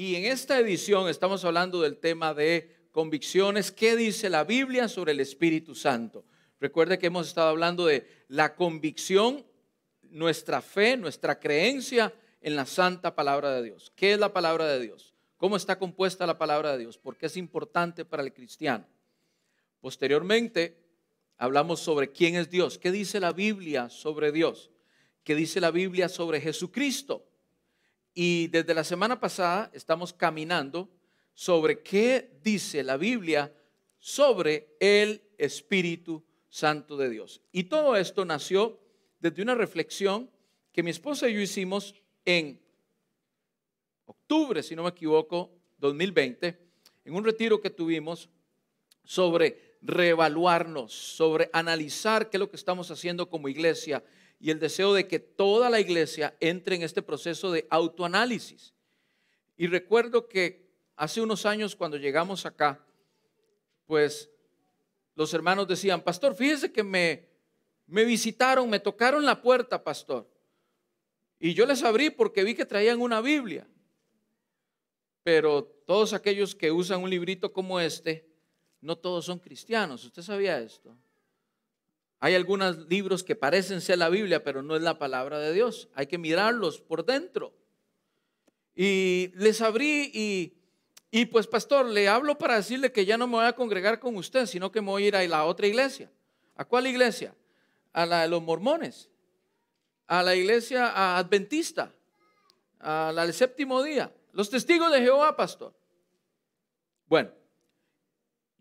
Y en esta edición estamos hablando del tema de convicciones. ¿Qué dice la Biblia sobre el Espíritu Santo? Recuerde que hemos estado hablando de la convicción, nuestra fe, nuestra creencia en la santa palabra de Dios. ¿Qué es la palabra de Dios? ¿Cómo está compuesta la palabra de Dios? ¿Por qué es importante para el cristiano? Posteriormente, hablamos sobre quién es Dios. ¿Qué dice la Biblia sobre Dios? ¿Qué dice la Biblia sobre Jesucristo? Y desde la semana pasada estamos caminando sobre qué dice la Biblia sobre el Espíritu Santo de Dios. Y todo esto nació desde una reflexión que mi esposa y yo hicimos en octubre, si no me equivoco, 2020, en un retiro que tuvimos sobre reevaluarnos, sobre analizar qué es lo que estamos haciendo como iglesia y el deseo de que toda la iglesia entre en este proceso de autoanálisis. Y recuerdo que hace unos años cuando llegamos acá, pues los hermanos decían, pastor, fíjese que me, me visitaron, me tocaron la puerta, pastor. Y yo les abrí porque vi que traían una Biblia. Pero todos aquellos que usan un librito como este, no todos son cristianos. ¿Usted sabía esto? Hay algunos libros que parecen ser la Biblia, pero no es la palabra de Dios. Hay que mirarlos por dentro. Y les abrí y, y pues pastor, le hablo para decirle que ya no me voy a congregar con usted, sino que me voy a ir a la otra iglesia. ¿A cuál iglesia? A la de los mormones, a la iglesia adventista, a la del séptimo día, los testigos de Jehová, pastor. Bueno,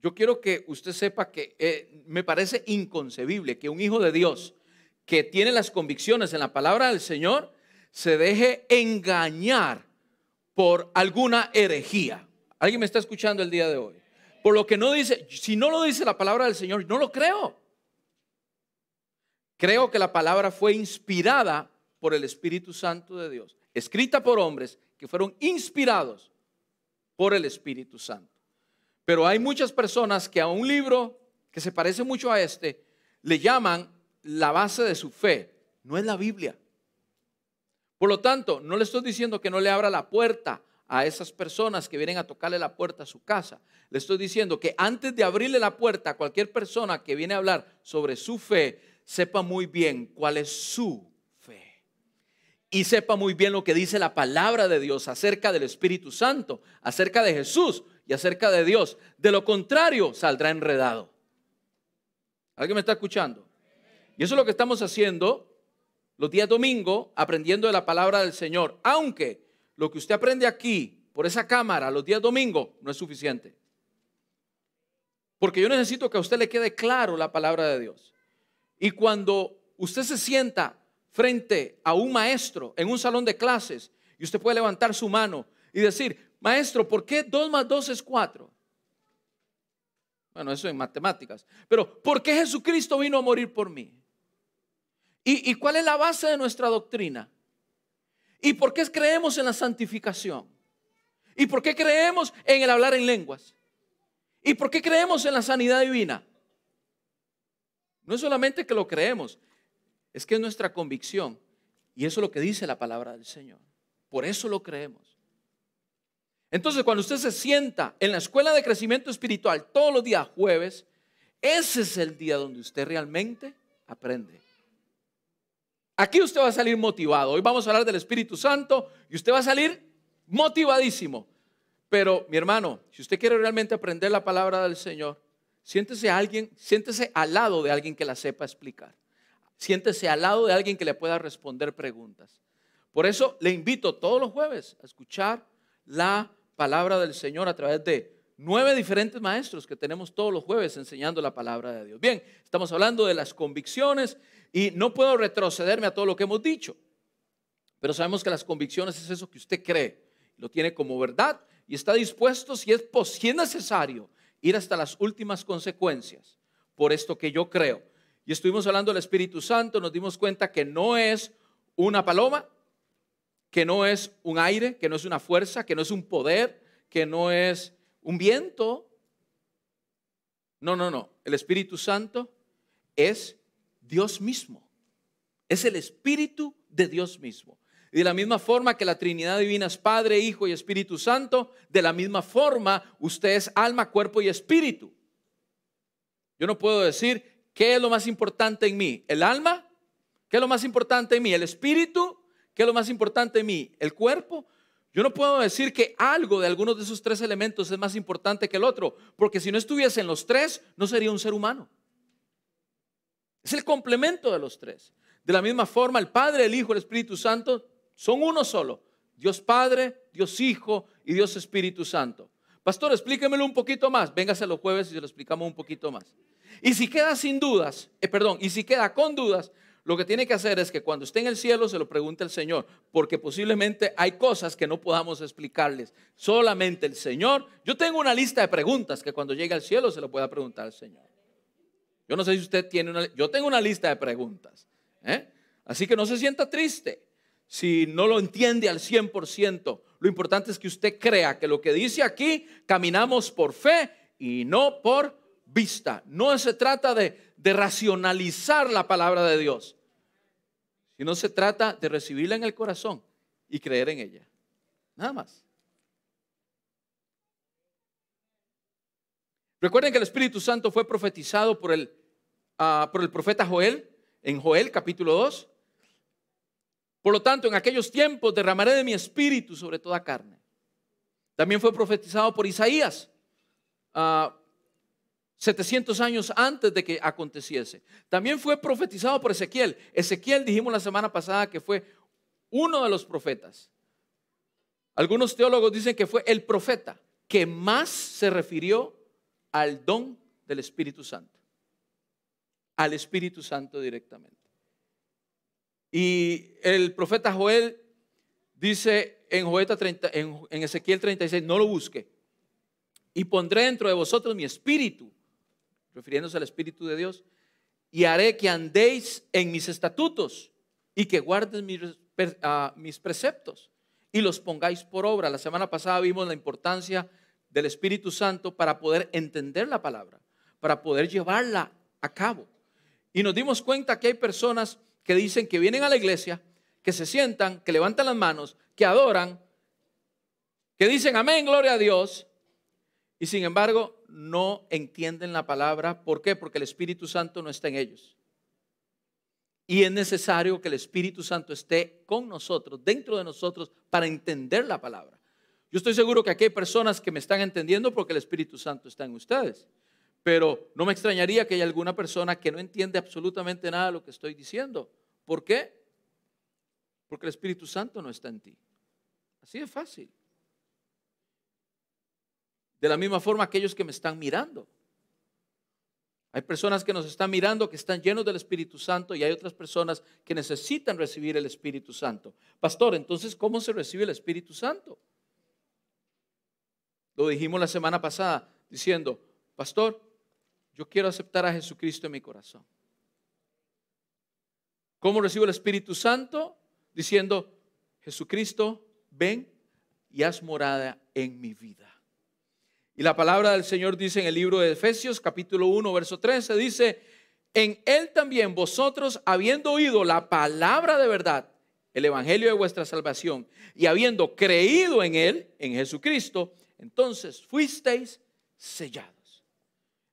yo quiero que usted sepa que eh, me parece inconcebible que un hijo de Dios que tiene las convicciones en la palabra del Señor se deje engañar por alguna herejía. ¿Alguien me está escuchando el día de hoy? Por lo que no dice, si no lo dice la palabra del Señor, no lo creo. Creo que la palabra fue inspirada por el Espíritu Santo de Dios, escrita por hombres que fueron inspirados por el Espíritu Santo. Pero hay muchas personas que a un libro que se parece mucho a este le llaman la base de su fe. No es la Biblia. Por lo tanto, no le estoy diciendo que no le abra la puerta a esas personas que vienen a tocarle la puerta a su casa. Le estoy diciendo que antes de abrirle la puerta a cualquier persona que viene a hablar sobre su fe, sepa muy bien cuál es su fe. Y sepa muy bien lo que dice la palabra de Dios acerca del Espíritu Santo, acerca de Jesús y acerca de Dios. De lo contrario, saldrá enredado. ¿Alguien me está escuchando? Y eso es lo que estamos haciendo los días domingo, aprendiendo de la palabra del Señor. Aunque lo que usted aprende aquí, por esa cámara, los días domingo, no es suficiente. Porque yo necesito que a usted le quede claro la palabra de Dios. Y cuando usted se sienta frente a un maestro en un salón de clases y usted puede levantar su mano y decir, maestro, ¿por qué 2 más 2 es 4? Bueno, eso en matemáticas. Pero, ¿por qué Jesucristo vino a morir por mí? ¿Y, cuál es la base de nuestra doctrina? ¿Y por qué creemos en la santificación? ¿Y por qué creemos en el hablar en lenguas? ¿Y por qué creemos en la sanidad divina? No es solamente que lo creemos, es que es nuestra convicción. Y eso es lo que dice la palabra del Señor. Por eso lo creemos. Entonces, cuando usted se sienta en la escuela de crecimiento espiritual todos los días jueves, ese es el día donde usted realmente aprende. Aquí usted va a salir motivado. Hoy vamos a hablar del Espíritu Santo y usted va a salir motivadísimo. Pero, mi hermano, si usted quiere realmente aprender la palabra del Señor, siéntese a alguien, siéntese al lado de alguien que la sepa explicar. Siéntese al lado de alguien que le pueda responder preguntas. Por eso le invito todos los jueves a escuchar la palabra del Señor a través de nueve diferentes maestros que tenemos todos los jueves enseñando la palabra de Dios. Bien, estamos hablando de las convicciones y no puedo retrocederme a todo lo que hemos dicho, pero sabemos que las convicciones es eso que usted cree, lo tiene como verdad y está dispuesto, si es, si es necesario, ir hasta las últimas consecuencias por esto que yo creo. Y estuvimos hablando del Espíritu Santo, nos dimos cuenta que no es una paloma, que no es un aire, que no es una fuerza, que no es un poder, que no es un viento. No, no, no. El Espíritu Santo es Dios mismo. Es el Espíritu de Dios mismo. Y de la misma forma que la Trinidad Divina es Padre, Hijo y Espíritu Santo, de la misma forma usted es alma, cuerpo y espíritu. Yo no puedo decir qué es lo más importante en mí, el alma, qué es lo más importante en mí, el espíritu, qué es lo más importante en mí, el cuerpo. Yo no puedo decir que algo de algunos de esos tres elementos es más importante que el otro, porque si no estuviese en los tres, no sería un ser humano. Es el complemento de los tres. De la misma forma, el Padre, el Hijo, el Espíritu Santo son uno solo. Dios Padre, Dios Hijo y Dios Espíritu Santo. Pastor, explíquemelo un poquito más. Véngase los jueves y se lo explicamos un poquito más. Y si queda sin dudas, eh, perdón, y si queda con dudas, lo que tiene que hacer es que cuando esté en el cielo se lo pregunte al Señor, porque posiblemente hay cosas que no podamos explicarles. Solamente el Señor. Yo tengo una lista de preguntas que cuando llegue al cielo se lo pueda preguntar al Señor. Yo no sé si usted tiene una, yo tengo una lista de preguntas. ¿eh? Así que no se sienta triste si no lo entiende al 100%. Lo importante es que usted crea que lo que dice aquí, caminamos por fe y no por vista. No se trata de, racionalizar la palabra de Dios, sino se trata de recibirla en el corazón y creer en ella. Nada más. Recuerden que el Espíritu Santo fue profetizado por el, ah, por el profeta Joel en Joel capítulo 2. Por lo tanto, en aquellos tiempos derramaré de mi espíritu sobre toda carne. También fue profetizado por Isaías. Ah, 700 años antes de que aconteciese. También fue profetizado por Ezequiel. Ezequiel dijimos la semana pasada que fue uno de los profetas. Algunos teólogos dicen que fue el profeta que más se refirió al don del Espíritu Santo. Al Espíritu Santo directamente. Y el profeta Joel dice en, Joel 30, en, en Ezequiel 36, no lo busque. Y pondré dentro de vosotros mi espíritu refiriéndose al Espíritu de Dios, y haré que andéis en mis estatutos y que guardes mis, ah, mis preceptos y los pongáis por obra. La semana pasada vimos la importancia del Espíritu Santo para poder entender la palabra, para poder llevarla a cabo. Y nos dimos cuenta que hay personas que dicen que vienen a la iglesia, que se sientan, que levantan las manos, que adoran, que dicen amén, gloria a Dios, y sin embargo no entienden la palabra. ¿Por qué? Porque el Espíritu Santo no está en ellos. Y es necesario que el Espíritu Santo esté con nosotros, dentro de nosotros, para entender la palabra. Yo estoy seguro que aquí hay personas que me están entendiendo porque el Espíritu Santo está en ustedes. Pero no me extrañaría que haya alguna persona que no entiende absolutamente nada de lo que estoy diciendo. ¿Por qué? Porque el Espíritu Santo no está en ti. Así de fácil. De la misma forma aquellos que me están mirando. Hay personas que nos están mirando que están llenos del Espíritu Santo y hay otras personas que necesitan recibir el Espíritu Santo. Pastor, entonces, ¿cómo se recibe el Espíritu Santo? Lo dijimos la semana pasada diciendo, Pastor, yo quiero aceptar a Jesucristo en mi corazón. ¿Cómo recibo el Espíritu Santo? Diciendo, Jesucristo, ven y haz morada en mi vida. Y la palabra del Señor dice en el libro de Efesios capítulo 1, verso 13, dice, en Él también vosotros, habiendo oído la palabra de verdad, el Evangelio de vuestra salvación, y habiendo creído en Él, en Jesucristo, entonces fuisteis sellados.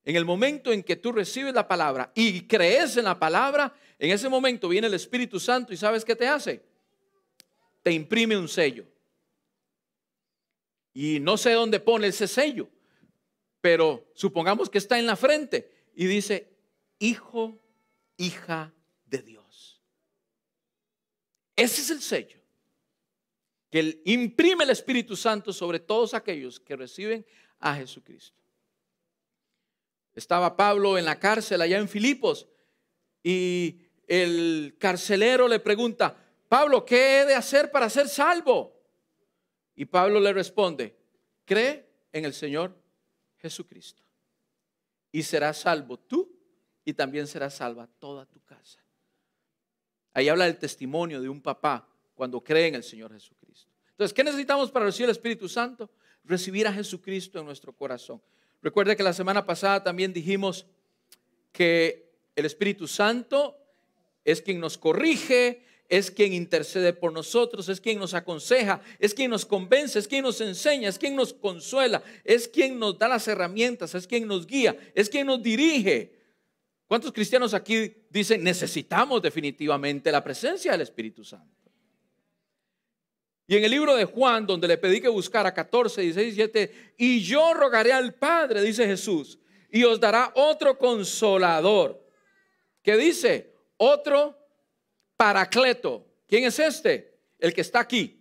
En el momento en que tú recibes la palabra y crees en la palabra, en ese momento viene el Espíritu Santo y ¿sabes qué te hace? Te imprime un sello. Y no sé dónde pone ese sello, pero supongamos que está en la frente y dice, hijo, hija de Dios. Ese es el sello que imprime el Espíritu Santo sobre todos aquellos que reciben a Jesucristo. Estaba Pablo en la cárcel allá en Filipos y el carcelero le pregunta, Pablo, ¿qué he de hacer para ser salvo? Y Pablo le responde, cree en el Señor Jesucristo. Y serás salvo tú y también será salva toda tu casa. Ahí habla del testimonio de un papá cuando cree en el Señor Jesucristo. Entonces, ¿qué necesitamos para recibir el Espíritu Santo? Recibir a Jesucristo en nuestro corazón. Recuerde que la semana pasada también dijimos que el Espíritu Santo es quien nos corrige, es quien intercede por nosotros, es quien nos aconseja, es quien nos convence, es quien nos enseña, es quien nos consuela, es quien nos da las herramientas, es quien nos guía, es quien nos dirige. ¿Cuántos cristianos aquí dicen necesitamos definitivamente la presencia del Espíritu Santo? Y en el libro de Juan, donde le pedí que buscara 14, 16, 17, y yo rogaré al Padre, dice Jesús, y os dará otro consolador. ¿Qué dice? Otro paracleto. ¿Quién es este? El que está aquí.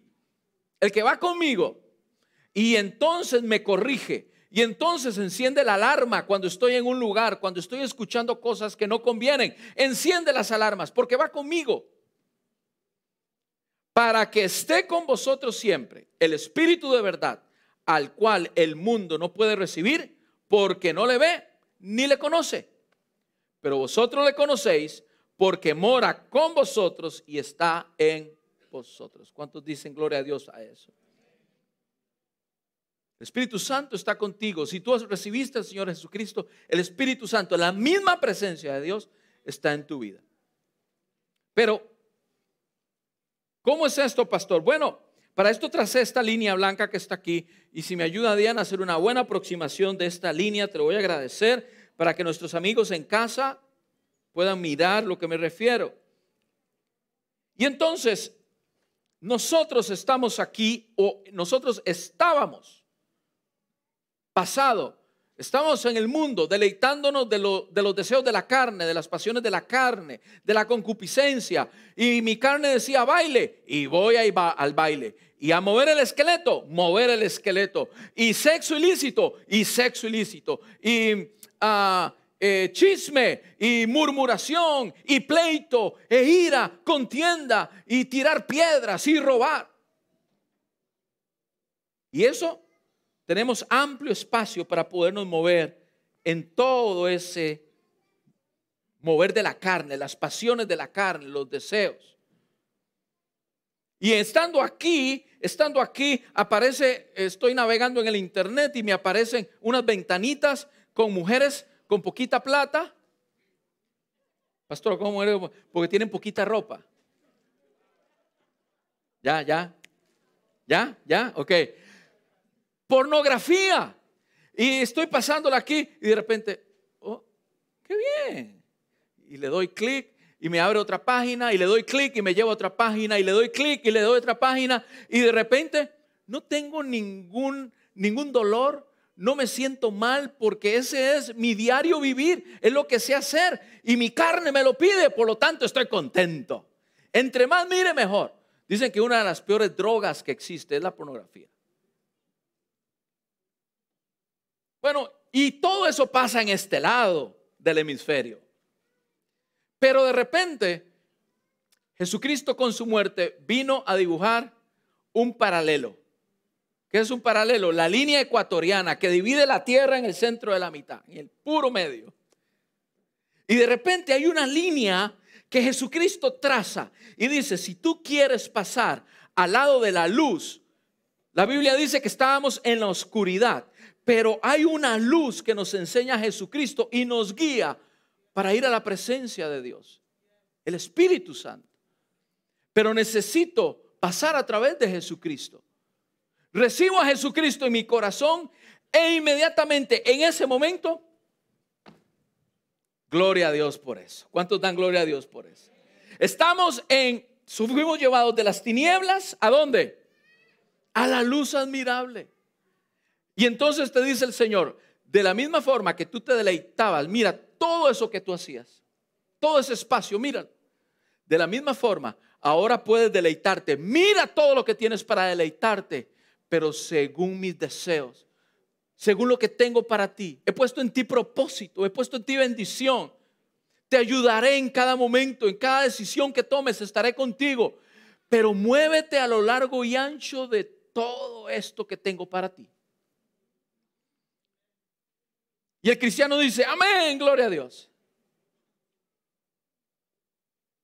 El que va conmigo. Y entonces me corrige. Y entonces enciende la alarma cuando estoy en un lugar, cuando estoy escuchando cosas que no convienen. Enciende las alarmas porque va conmigo. Para que esté con vosotros siempre el Espíritu de verdad, al cual el mundo no puede recibir porque no le ve ni le conoce. Pero vosotros le conocéis porque mora con vosotros y está en vosotros. ¿Cuántos dicen gloria a Dios a eso? El Espíritu Santo está contigo. Si tú recibiste al Señor Jesucristo, el Espíritu Santo, la misma presencia de Dios, está en tu vida. Pero, ¿cómo es esto, pastor? Bueno, para esto tracé esta línea blanca que está aquí. Y si me ayuda Diana a hacer una buena aproximación de esta línea, te lo voy a agradecer para que nuestros amigos en casa puedan mirar lo que me refiero. Y entonces, nosotros estamos aquí, o nosotros estábamos, pasado, estamos en el mundo deleitándonos de, de, los deseos de la carne, de las pasiones de la carne, de la concupiscencia. Y mi carne decía baile, y voy a ir al baile. Y a mover el esqueleto, mover el esqueleto. Y sexo ilícito, y sexo ilícito. Y ah, eh, chisme y murmuración y pleito e ira, contienda y tirar piedras y robar. Y eso tenemos amplio espacio para podernos mover en todo ese mover de la carne, las pasiones de la carne, los deseos. Y estando aquí, estando aquí, aparece, estoy navegando en el internet y me aparecen unas ventanitas con mujeres con poquita plata. Pastor, ¿cómo eres? Porque tienen poquita ropa. Ya, ya. Ya, ya, ok. Pornografía. Y estoy pasándola aquí y de repente, oh, qué bien. Y le doy clic y me abre otra página y le doy clic y me lleva a otra página y le doy clic y le doy otra página y de repente no tengo ningún, ningún dolor, no me siento mal porque ese es mi diario vivir, es lo que sé hacer y mi carne me lo pide, por lo tanto estoy contento. Entre más mire mejor. Dicen que una de las peores drogas que existe es la pornografía. Bueno, y todo eso pasa en este lado del hemisferio. Pero de repente, Jesucristo con su muerte vino a dibujar un paralelo que es un paralelo, la línea ecuatoriana que divide la tierra en el centro de la mitad, en el puro medio. Y de repente hay una línea que Jesucristo traza y dice, si tú quieres pasar al lado de la luz, la Biblia dice que estábamos en la oscuridad, pero hay una luz que nos enseña Jesucristo y nos guía para ir a la presencia de Dios, el Espíritu Santo. Pero necesito pasar a través de Jesucristo recibo a Jesucristo en mi corazón e inmediatamente en ese momento, gloria a Dios por eso. ¿Cuántos dan gloria a Dios por eso? Estamos en, fuimos llevados de las tinieblas, ¿a dónde? A la luz admirable. Y entonces te dice el Señor, de la misma forma que tú te deleitabas, mira todo eso que tú hacías, todo ese espacio, mira, de la misma forma, ahora puedes deleitarte, mira todo lo que tienes para deleitarte pero según mis deseos, según lo que tengo para ti. He puesto en ti propósito, he puesto en ti bendición. Te ayudaré en cada momento, en cada decisión que tomes, estaré contigo. Pero muévete a lo largo y ancho de todo esto que tengo para ti. Y el cristiano dice, amén, gloria a Dios.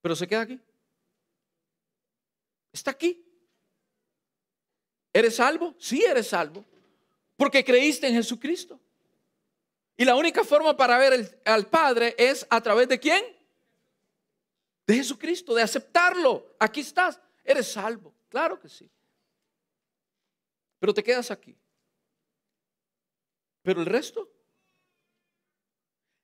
Pero se queda aquí. Está aquí. ¿Eres salvo? Sí, eres salvo. Porque creíste en Jesucristo. Y la única forma para ver al Padre es a través de quién? de Jesucristo, de aceptarlo. Aquí estás, eres salvo, claro que sí. Pero te quedas aquí. Pero el resto.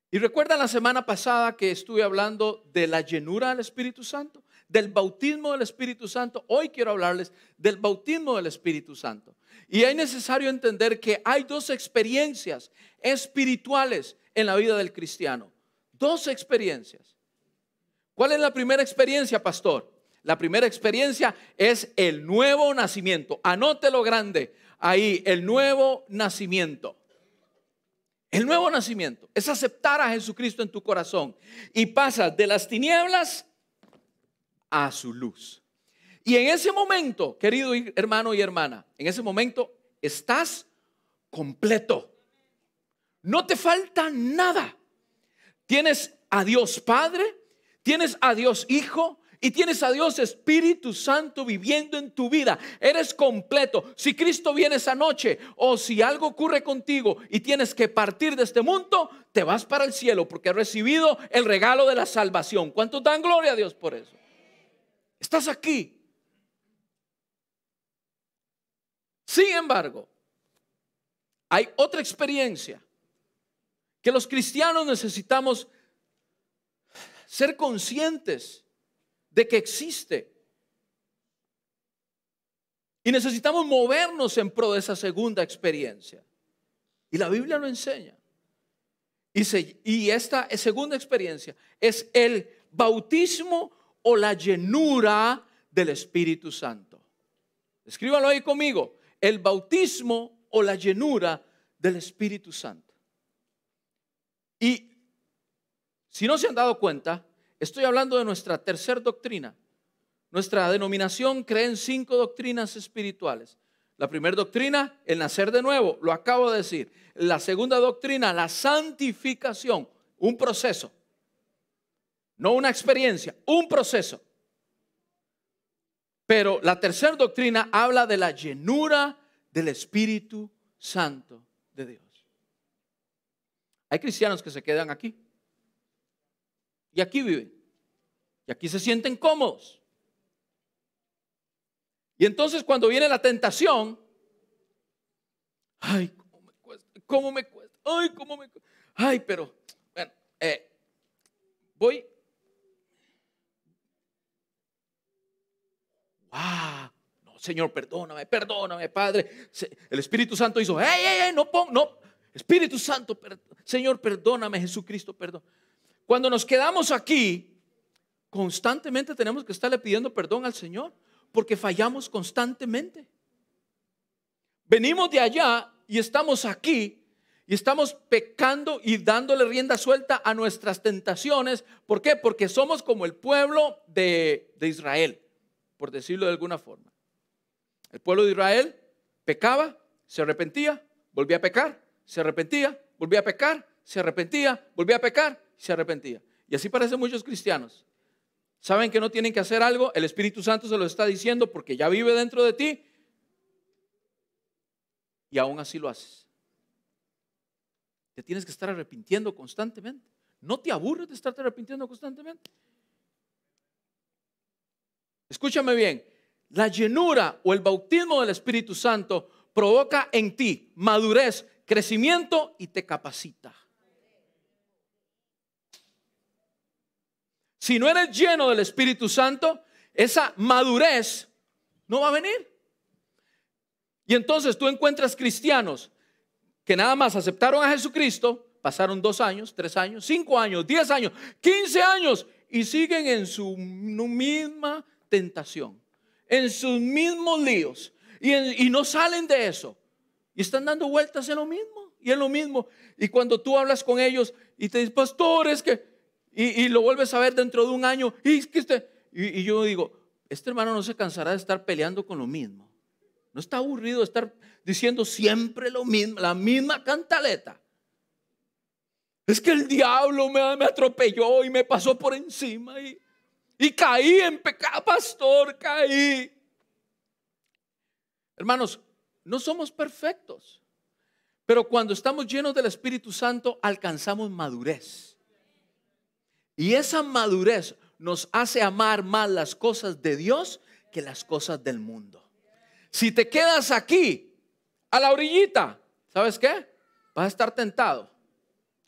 Y recuerdan la semana pasada que estuve hablando de la llenura del Espíritu Santo, del bautismo del Espíritu Santo. Hoy quiero hablarles del bautismo del Espíritu Santo. Y es necesario entender que hay dos experiencias espirituales en la vida del cristiano. Dos experiencias. ¿Cuál es la primera experiencia, pastor? La primera experiencia es el nuevo nacimiento. Anótelo grande ahí, el nuevo nacimiento. El nuevo nacimiento es aceptar a Jesucristo en tu corazón y pasas de las tinieblas a su luz. Y en ese momento, querido hermano y hermana, en ese momento estás completo. No te falta nada. Tienes a Dios Padre, tienes a Dios Hijo, y tienes a Dios Espíritu Santo viviendo en tu vida. Eres completo. Si Cristo viene esa noche o si algo ocurre contigo y tienes que partir de este mundo, te vas para el cielo porque has recibido el regalo de la salvación. ¿Cuántos dan gloria a Dios por eso? Estás aquí. Sin embargo, hay otra experiencia que los cristianos necesitamos ser conscientes de que existe. Y necesitamos movernos en pro de esa segunda experiencia. Y la Biblia lo enseña. Y, esta segunda experiencia es el bautismo o la llenura del Espíritu Santo. Escríbalo ahí conmigo. El bautismo o la llenura del Espíritu Santo. Y si no se han dado cuenta, Estoy hablando de nuestra tercera doctrina. Nuestra denominación cree en cinco doctrinas espirituales. La primera doctrina, el nacer de nuevo, lo acabo de decir. La segunda doctrina, la santificación, un proceso. No una experiencia, un proceso. Pero la tercera doctrina habla de la llenura del Espíritu Santo de Dios. Hay cristianos que se quedan aquí. Y aquí viven. Y aquí se sienten cómodos. Y entonces cuando viene la tentación, ay, cómo me cuesta, me cuesta, ay, cómo me cuesta. Ay, pero, bueno, eh, voy. Wow, no, Señor, perdóname, perdóname, Padre. El Espíritu Santo hizo, ey, ey, ey, no pongo, no. Espíritu Santo, Señor, perdóname, Jesucristo, perdón. Cuando nos quedamos aquí, constantemente tenemos que estarle pidiendo perdón al Señor porque fallamos constantemente. Venimos de allá y estamos aquí y estamos pecando y dándole rienda suelta a nuestras tentaciones. ¿Por qué? Porque somos como el pueblo de, de Israel, por decirlo de alguna forma. El pueblo de Israel pecaba, se arrepentía, volvía a pecar, se arrepentía, volvía a pecar, se arrepentía, volvía a pecar, se arrepentía. Y así parecen muchos cristianos. Saben que no tienen que hacer algo, el Espíritu Santo se lo está diciendo porque ya vive dentro de ti y aún así lo haces. Te tienes que estar arrepintiendo constantemente. No te aburres de estarte arrepintiendo constantemente. Escúchame bien, la llenura o el bautismo del Espíritu Santo provoca en ti madurez, crecimiento y te capacita. Si no eres lleno del Espíritu Santo, esa madurez no va a venir. Y entonces tú encuentras cristianos que nada más aceptaron a Jesucristo, pasaron dos años, tres años, cinco años, diez años, quince años y siguen en su misma tentación, en sus mismos líos y, y no salen de eso. Y están dando vueltas en lo mismo y en lo mismo. Y cuando tú hablas con ellos y te dices, pastor, es que y, lo vuelves a ver dentro de un año. Y, este, y, yo digo, este hermano no se cansará de estar peleando con lo mismo. No está aburrido de estar diciendo siempre lo mismo, la misma cantaleta. Es que el diablo me, me atropelló y me pasó por encima y, y caí en pecado, pastor, caí. Hermanos, no somos perfectos, pero cuando estamos llenos del Espíritu Santo alcanzamos madurez. Y esa madurez nos hace amar más las cosas de Dios que las cosas del mundo. Si te quedas aquí, a la orillita, ¿sabes qué? Vas a estar tentado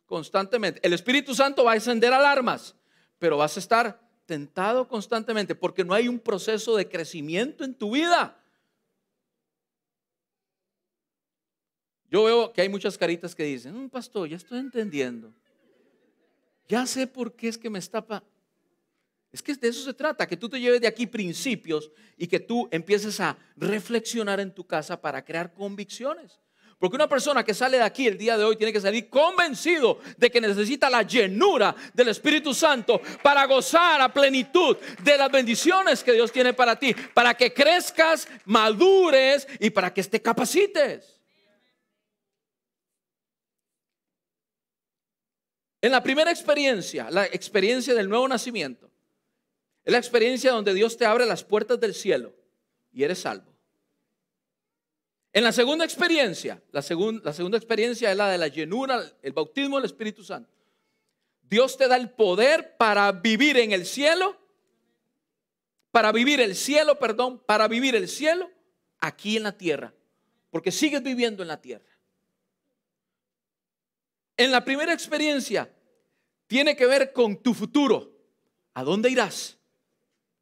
constantemente. El Espíritu Santo va a encender alarmas, pero vas a estar tentado constantemente porque no hay un proceso de crecimiento en tu vida. Yo veo que hay muchas caritas que dicen, un mm, pastor, ya estoy entendiendo. Ya sé por qué es que me está... Es que de eso se trata, que tú te lleves de aquí principios y que tú empieces a reflexionar en tu casa para crear convicciones. Porque una persona que sale de aquí el día de hoy tiene que salir convencido de que necesita la llenura del Espíritu Santo para gozar a plenitud de las bendiciones que Dios tiene para ti, para que crezcas, madures y para que te capacites. En la primera experiencia, la experiencia del nuevo nacimiento, es la experiencia donde Dios te abre las puertas del cielo y eres salvo. En la segunda experiencia, la, segunda experiencia es la de la llenura, el bautismo del Espíritu Santo. Dios te da el poder para vivir en el cielo, para vivir el cielo, perdón, para vivir el cielo aquí en la tierra, porque sigues viviendo en la tierra. En la primera experiencia tiene que ver con tu futuro. ¿A dónde irás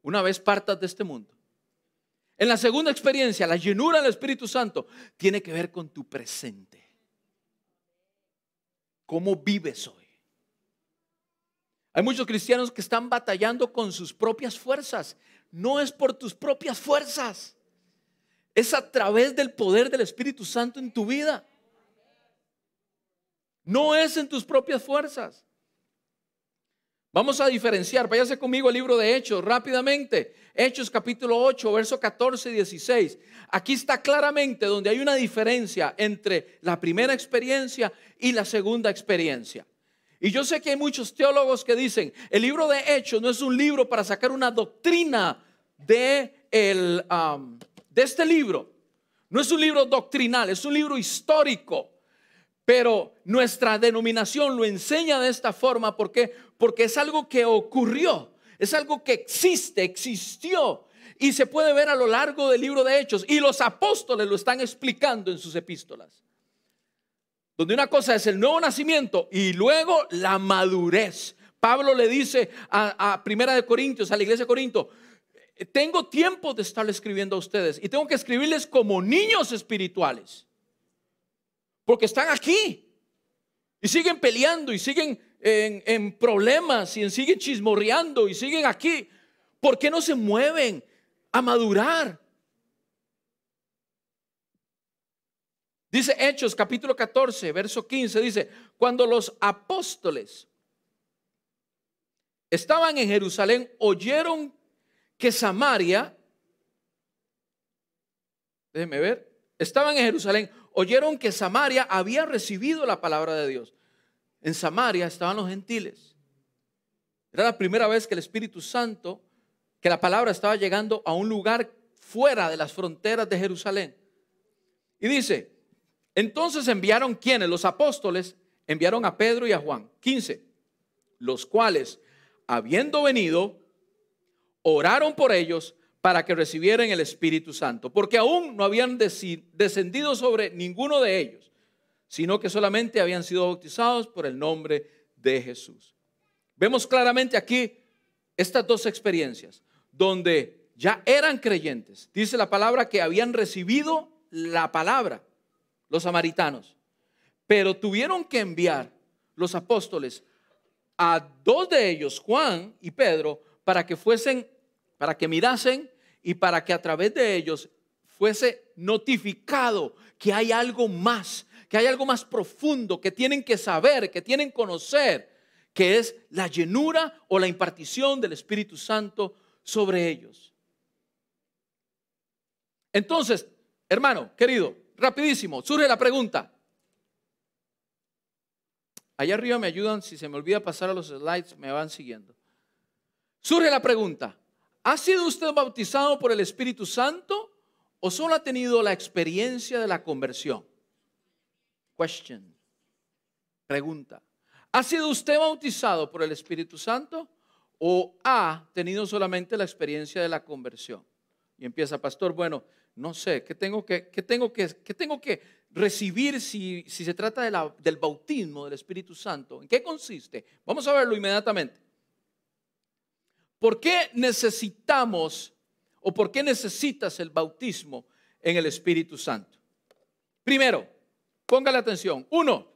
una vez partas de este mundo? En la segunda experiencia, la llenura del Espíritu Santo tiene que ver con tu presente. ¿Cómo vives hoy? Hay muchos cristianos que están batallando con sus propias fuerzas. No es por tus propias fuerzas. Es a través del poder del Espíritu Santo en tu vida. No es en tus propias fuerzas. Vamos a diferenciar, váyase conmigo al libro de Hechos rápidamente. Hechos capítulo 8, verso 14 y 16. Aquí está claramente donde hay una diferencia entre la primera experiencia y la segunda experiencia. Y yo sé que hay muchos teólogos que dicen, el libro de Hechos no es un libro para sacar una doctrina de, el, de este libro. No es un libro doctrinal, es un libro histórico. Pero nuestra denominación lo enseña de esta forma. ¿Por qué? Porque es algo que ocurrió, es algo que existe, existió. Y se puede ver a lo largo del libro de Hechos. Y los apóstoles lo están explicando en sus epístolas. Donde una cosa es el nuevo nacimiento y luego la madurez. Pablo le dice a, Primera de Corintios, a la iglesia de Corinto, tengo tiempo de estar escribiendo a ustedes y tengo que escribirles como niños espirituales. Porque están aquí. Y siguen peleando y siguen en, problemas y siguen chismorreando y siguen aquí. ¿Por qué no se mueven a madurar? Dice Hechos capítulo 14, verso 15, dice, cuando los apóstoles estaban en Jerusalén, oyeron que Samaria, déjenme ver, estaban en Jerusalén, oyeron que Samaria había recibido la palabra de Dios. En Samaria estaban los gentiles. Era la primera vez que el Espíritu Santo, que la palabra estaba llegando a un lugar fuera de las fronteras de Jerusalén. Y dice, entonces enviaron quienes, los apóstoles, enviaron a Pedro y a Juan, 15, los cuales, habiendo venido, oraron por ellos para que recibieran el Espíritu Santo, porque aún no habían descendido sobre ninguno de ellos, sino que solamente habían sido bautizados por el nombre de Jesús. Vemos claramente aquí estas dos experiencias, donde ya eran creyentes. Dice la palabra que habían recibido la palabra los samaritanos, pero tuvieron que enviar los apóstoles a dos de ellos, Juan y Pedro, para que fuesen para que mirasen y para que a través de ellos fuese notificado que hay algo más, que hay algo más profundo, que tienen que saber, que tienen que conocer, que es la llenura o la impartición del Espíritu Santo sobre ellos. Entonces, hermano, querido, rapidísimo, surge la pregunta. Allá arriba me ayudan, si se me olvida pasar a los slides, me van siguiendo. Surge la pregunta, ¿Ha sido usted bautizado por el Espíritu Santo o solo ha tenido la experiencia de la conversión? Question. Pregunta. ¿Ha sido usted bautizado por el Espíritu Santo o ha tenido solamente la experiencia de la conversión? Y empieza, pastor, bueno, no sé, ¿qué tengo que, qué tengo que, qué tengo que recibir si, si se trata de la, del bautismo del Espíritu Santo? ¿En qué consiste? Vamos a verlo inmediatamente. ¿Por qué necesitamos o por qué necesitas el bautismo en el Espíritu Santo? Primero, póngale atención. Uno,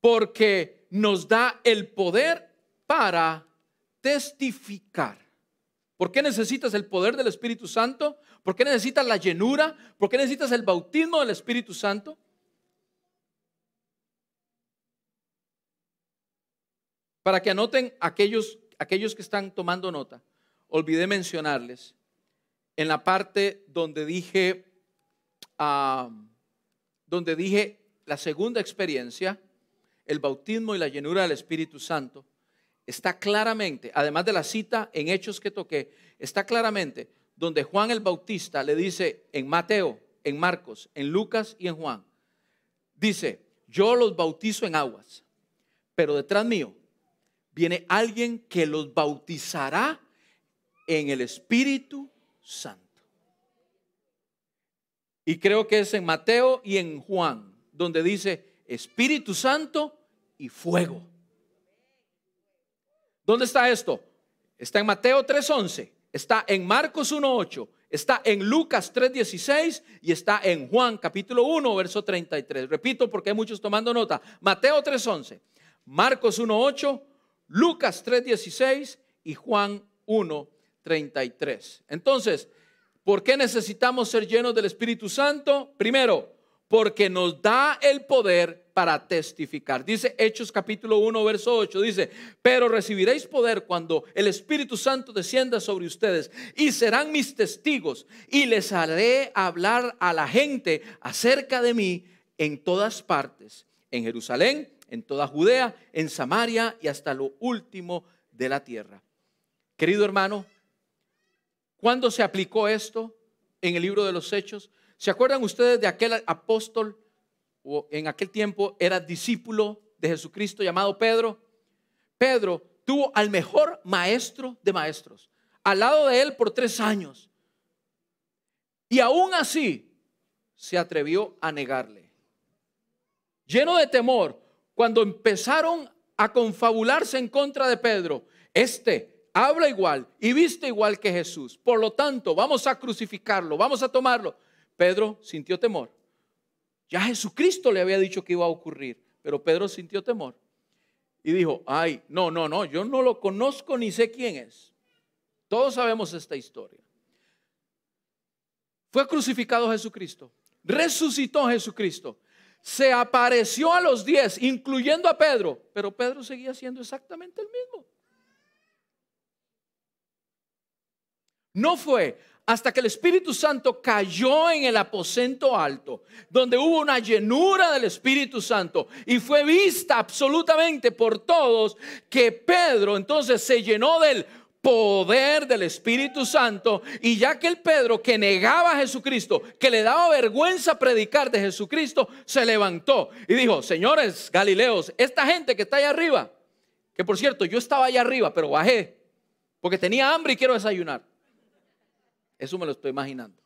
porque nos da el poder para testificar. ¿Por qué necesitas el poder del Espíritu Santo? ¿Por qué necesitas la llenura? ¿Por qué necesitas el bautismo del Espíritu Santo? Para que anoten aquellos, aquellos que están tomando nota, olvidé mencionarles en la parte donde dije, ah, donde dije la segunda experiencia, el bautismo y la llenura del Espíritu Santo está claramente, además de la cita en Hechos que toqué, está claramente donde Juan el Bautista le dice en Mateo, en Marcos, en Lucas y en Juan, dice, yo los bautizo en aguas, pero detrás mío viene alguien que los bautizará en el Espíritu Santo. Y creo que es en Mateo y en Juan, donde dice Espíritu Santo y fuego. ¿Dónde está esto? Está en Mateo 3:11, está en Marcos 1:8, está en Lucas 3:16 y está en Juan capítulo 1, verso 33. Repito porque hay muchos tomando nota. Mateo 3:11, Marcos 1:8, Lucas 3:16 y Juan 1:33. Entonces, ¿por qué necesitamos ser llenos del Espíritu Santo? Primero, porque nos da el poder para testificar. Dice Hechos capítulo 1, verso 8, dice, pero recibiréis poder cuando el Espíritu Santo descienda sobre ustedes y serán mis testigos y les haré hablar a la gente acerca de mí en todas partes, en Jerusalén, en toda Judea, en Samaria y hasta lo último de la tierra. Querido hermano, ¿cuándo se aplicó esto en el libro de los Hechos? ¿Se acuerdan ustedes de aquel apóstol en aquel tiempo era discípulo de Jesucristo llamado Pedro, Pedro tuvo al mejor maestro de maestros, al lado de él por tres años. Y aún así se atrevió a negarle. Lleno de temor, cuando empezaron a confabularse en contra de Pedro, este habla igual y viste igual que Jesús. Por lo tanto, vamos a crucificarlo, vamos a tomarlo. Pedro sintió temor ya Jesucristo le había dicho que iba a ocurrir, pero Pedro sintió temor y dijo, ay, no, no, no, yo no lo conozco ni sé quién es. Todos sabemos esta historia. Fue crucificado Jesucristo, resucitó Jesucristo, se apareció a los diez, incluyendo a Pedro, pero Pedro seguía siendo exactamente el mismo. No fue hasta que el Espíritu Santo cayó en el aposento alto, donde hubo una llenura del Espíritu Santo y fue vista absolutamente por todos que Pedro entonces se llenó del poder del Espíritu Santo y ya que el Pedro que negaba a Jesucristo, que le daba vergüenza predicar de Jesucristo, se levantó y dijo, señores Galileos, esta gente que está allá arriba, que por cierto yo estaba allá arriba, pero bajé porque tenía hambre y quiero desayunar. Eso me lo estoy imaginando.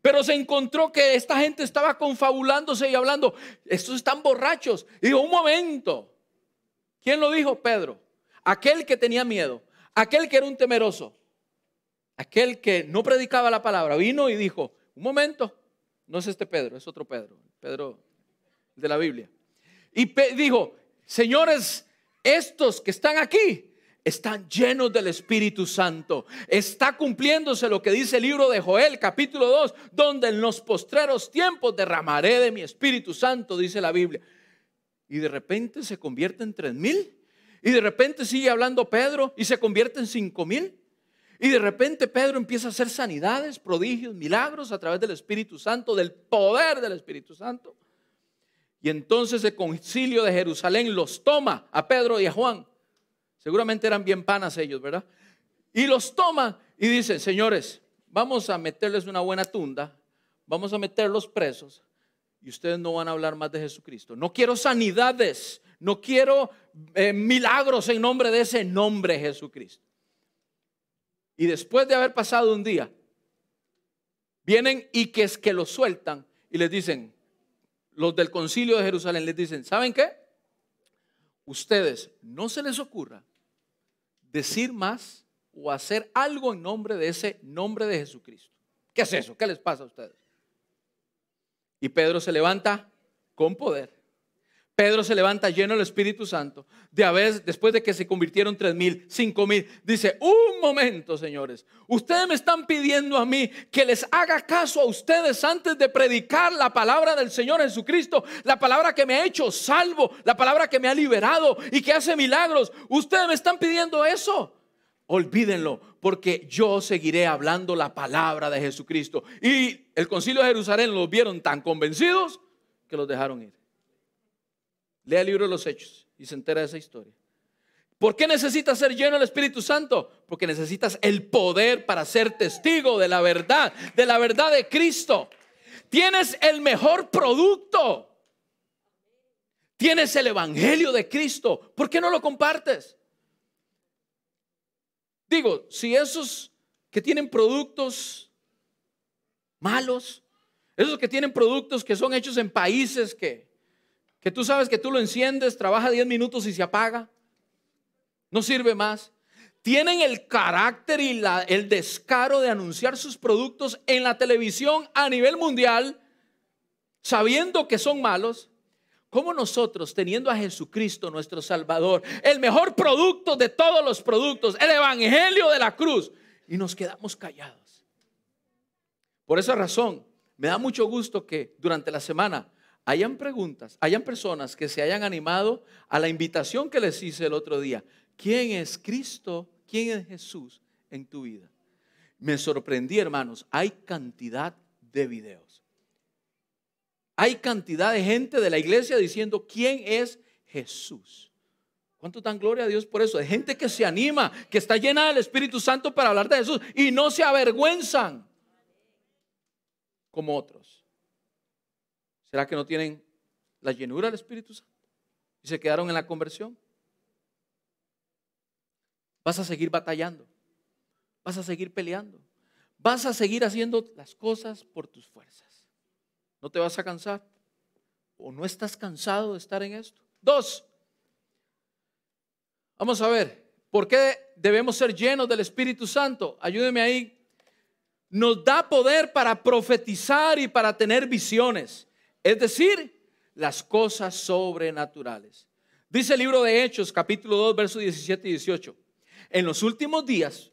Pero se encontró que esta gente estaba confabulándose y hablando, estos están borrachos. Y dijo, un momento. ¿Quién lo dijo? Pedro. Aquel que tenía miedo, aquel que era un temeroso, aquel que no predicaba la palabra, vino y dijo, un momento, no es este Pedro, es otro Pedro, Pedro de la Biblia. Y dijo, señores, estos que están aquí están llenos del Espíritu Santo. Está cumpliéndose lo que dice el libro de Joel, capítulo 2, donde en los postreros tiempos derramaré de mi Espíritu Santo, dice la Biblia. Y de repente se convierte en tres mil. Y de repente sigue hablando Pedro y se convierte en cinco mil. Y de repente Pedro empieza a hacer sanidades, prodigios, milagros a través del Espíritu Santo, del poder del Espíritu Santo. Y entonces el concilio de Jerusalén los toma a Pedro y a Juan Seguramente eran bien panas ellos, ¿verdad? Y los toma y dice, señores, vamos a meterles una buena tunda, vamos a meterlos presos y ustedes no van a hablar más de Jesucristo. No quiero sanidades, no quiero eh, milagros en nombre de ese nombre Jesucristo. Y después de haber pasado un día, vienen y que es que lo sueltan y les dicen, los del concilio de Jerusalén les dicen, ¿saben qué? Ustedes no se les ocurra decir más o hacer algo en nombre de ese nombre de Jesucristo. ¿Qué es eso? ¿Qué les pasa a ustedes? Y Pedro se levanta con poder. Pedro se levanta lleno del Espíritu Santo. De haber, después de que se convirtieron tres mil, cinco mil, dice: Un momento, señores. Ustedes me están pidiendo a mí que les haga caso a ustedes antes de predicar la palabra del Señor Jesucristo, la palabra que me ha hecho salvo, la palabra que me ha liberado y que hace milagros. Ustedes me están pidiendo eso. Olvídenlo, porque yo seguiré hablando la palabra de Jesucristo. Y el concilio de Jerusalén los vieron tan convencidos que los dejaron ir. Lea el libro de los Hechos y se entera de esa historia. ¿Por qué necesitas ser lleno del Espíritu Santo? Porque necesitas el poder para ser testigo de la verdad, de la verdad de Cristo. Tienes el mejor producto. Tienes el Evangelio de Cristo. ¿Por qué no lo compartes? Digo, si esos que tienen productos malos, esos que tienen productos que son hechos en países que, que tú sabes que tú lo enciendes, trabaja 10 minutos y se apaga, no sirve más. Tienen el carácter y la, el descaro de anunciar sus productos en la televisión a nivel mundial, sabiendo que son malos. ¿Cómo nosotros, teniendo a Jesucristo nuestro Salvador, el mejor producto de todos los productos, el Evangelio de la cruz, y nos quedamos callados? Por esa razón, me da mucho gusto que durante la semana hayan preguntas, hayan personas que se hayan animado a la invitación que les hice el otro día. ¿Quién es Cristo? ¿Quién es Jesús en tu vida? Me sorprendí, hermanos, hay cantidad de videos. Hay cantidad de gente de la iglesia diciendo quién es Jesús. ¿Cuánto dan gloria a Dios por eso? Hay gente que se anima, que está llena del Espíritu Santo para hablar de Jesús y no se avergüenzan como otros. ¿Será que no tienen la llenura del Espíritu Santo? Y se quedaron en la conversión. Vas a seguir batallando. Vas a seguir peleando. Vas a seguir haciendo las cosas por tus fuerzas. ¿No te vas a cansar? ¿O no estás cansado de estar en esto? Dos, vamos a ver, ¿por qué debemos ser llenos del Espíritu Santo? Ayúdeme ahí. Nos da poder para profetizar y para tener visiones, es decir, las cosas sobrenaturales. Dice el libro de Hechos, capítulo 2, versos 17 y 18. En los últimos días,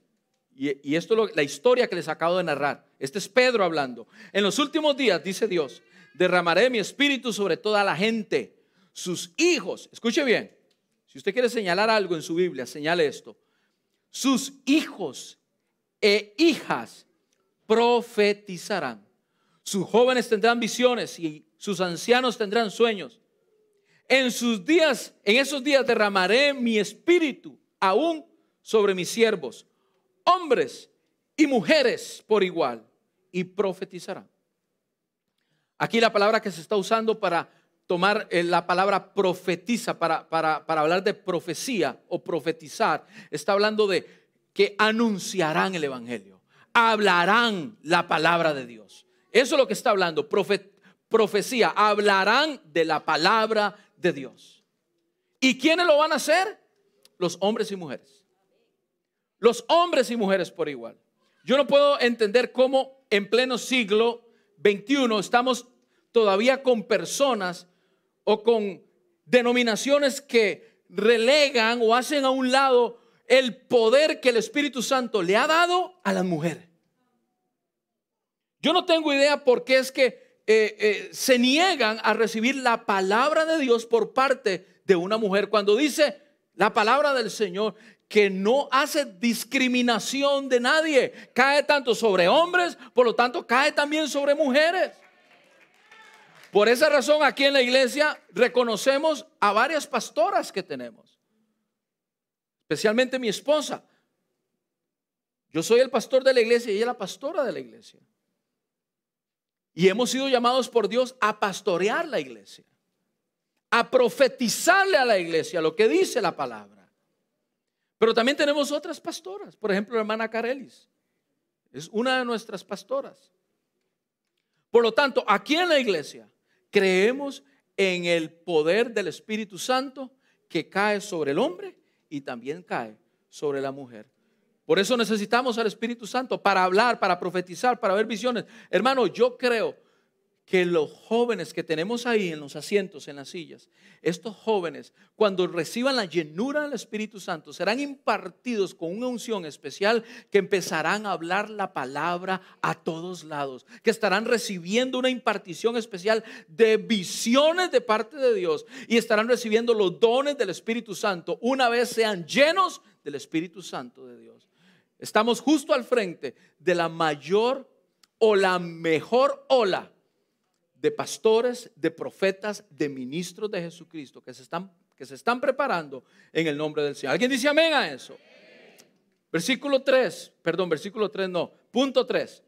y, esto es la historia que les acabo de narrar, este es Pedro hablando. En los últimos días, dice Dios, derramaré mi espíritu sobre toda la gente. Sus hijos, escuche bien, si usted quiere señalar algo en su Biblia, señale esto. Sus hijos e hijas profetizarán. Sus jóvenes tendrán visiones y sus ancianos tendrán sueños. En sus días, en esos días derramaré mi espíritu aún sobre mis siervos, hombres y mujeres por igual y profetizará. Aquí la palabra que se está usando para tomar eh, la palabra profetiza, para, para, para hablar de profecía o profetizar, está hablando de que anunciarán el Evangelio, hablarán la palabra de Dios. Eso es lo que está hablando, profecía, hablarán de la palabra de Dios. ¿Y quiénes lo van a hacer? Los hombres y mujeres. Los hombres y mujeres por igual. Yo no puedo entender cómo en pleno siglo XXI estamos todavía con personas o con denominaciones que relegan o hacen a un lado el poder que el Espíritu Santo le ha dado a la mujer. Yo no tengo idea por qué es que eh, eh, se niegan a recibir la palabra de Dios por parte de una mujer. Cuando dice la palabra del Señor que no hace discriminación de nadie. Cae tanto sobre hombres, por lo tanto cae también sobre mujeres. Por esa razón aquí en la iglesia reconocemos a varias pastoras que tenemos. Especialmente mi esposa. Yo soy el pastor de la iglesia y ella la pastora de la iglesia. Y hemos sido llamados por Dios a pastorear la iglesia, a profetizarle a la iglesia lo que dice la palabra. Pero también tenemos otras pastoras, por ejemplo, la hermana Carelis. Es una de nuestras pastoras. Por lo tanto, aquí en la iglesia creemos en el poder del Espíritu Santo que cae sobre el hombre y también cae sobre la mujer. Por eso necesitamos al Espíritu Santo para hablar, para profetizar, para ver visiones. Hermano, yo creo que los jóvenes que tenemos ahí en los asientos, en las sillas, estos jóvenes, cuando reciban la llenura del Espíritu Santo, serán impartidos con una unción especial que empezarán a hablar la palabra a todos lados, que estarán recibiendo una impartición especial de visiones de parte de Dios y estarán recibiendo los dones del Espíritu Santo una vez sean llenos del Espíritu Santo de Dios. Estamos justo al frente de la mayor o la mejor ola de pastores, de profetas, de ministros de Jesucristo que se están, que se están preparando en el nombre del Señor. ¿Alguien dice amén a eso? Versículo 3, perdón, versículo 3 no, punto 3.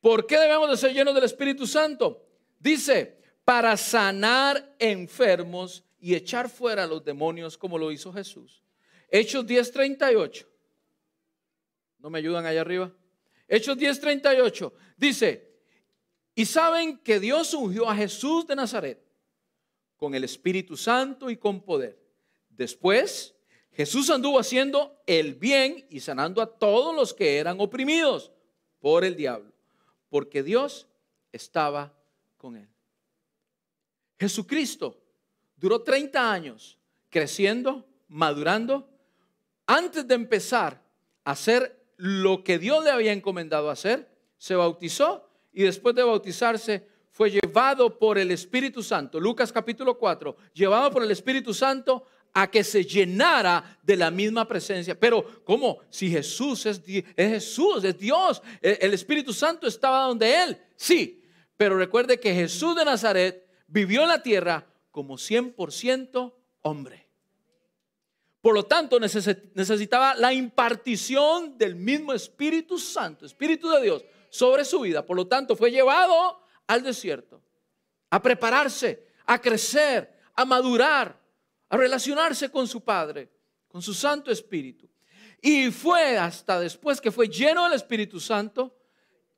¿Por qué debemos de ser llenos del Espíritu Santo? Dice, para sanar enfermos y echar fuera a los demonios como lo hizo Jesús. Hechos 10:38. ¿No me ayudan allá arriba? Hechos 10:38 dice, y saben que Dios ungió a Jesús de Nazaret con el Espíritu Santo y con poder. Después, Jesús anduvo haciendo el bien y sanando a todos los que eran oprimidos por el diablo, porque Dios estaba con él. Jesucristo duró 30 años creciendo, madurando, antes de empezar a hacer lo que Dios le había encomendado hacer, se bautizó y después de bautizarse fue llevado por el Espíritu Santo, Lucas capítulo 4, llevado por el Espíritu Santo a que se llenara de la misma presencia. Pero, ¿cómo? Si Jesús es, es Jesús, es Dios, el, el Espíritu Santo estaba donde Él, sí. Pero recuerde que Jesús de Nazaret vivió en la tierra como 100% hombre. Por lo tanto, necesitaba la impartición del mismo Espíritu Santo, Espíritu de Dios, sobre su vida. Por lo tanto, fue llevado al desierto a prepararse, a crecer, a madurar, a relacionarse con su Padre, con su Santo Espíritu. Y fue hasta después que fue lleno del Espíritu Santo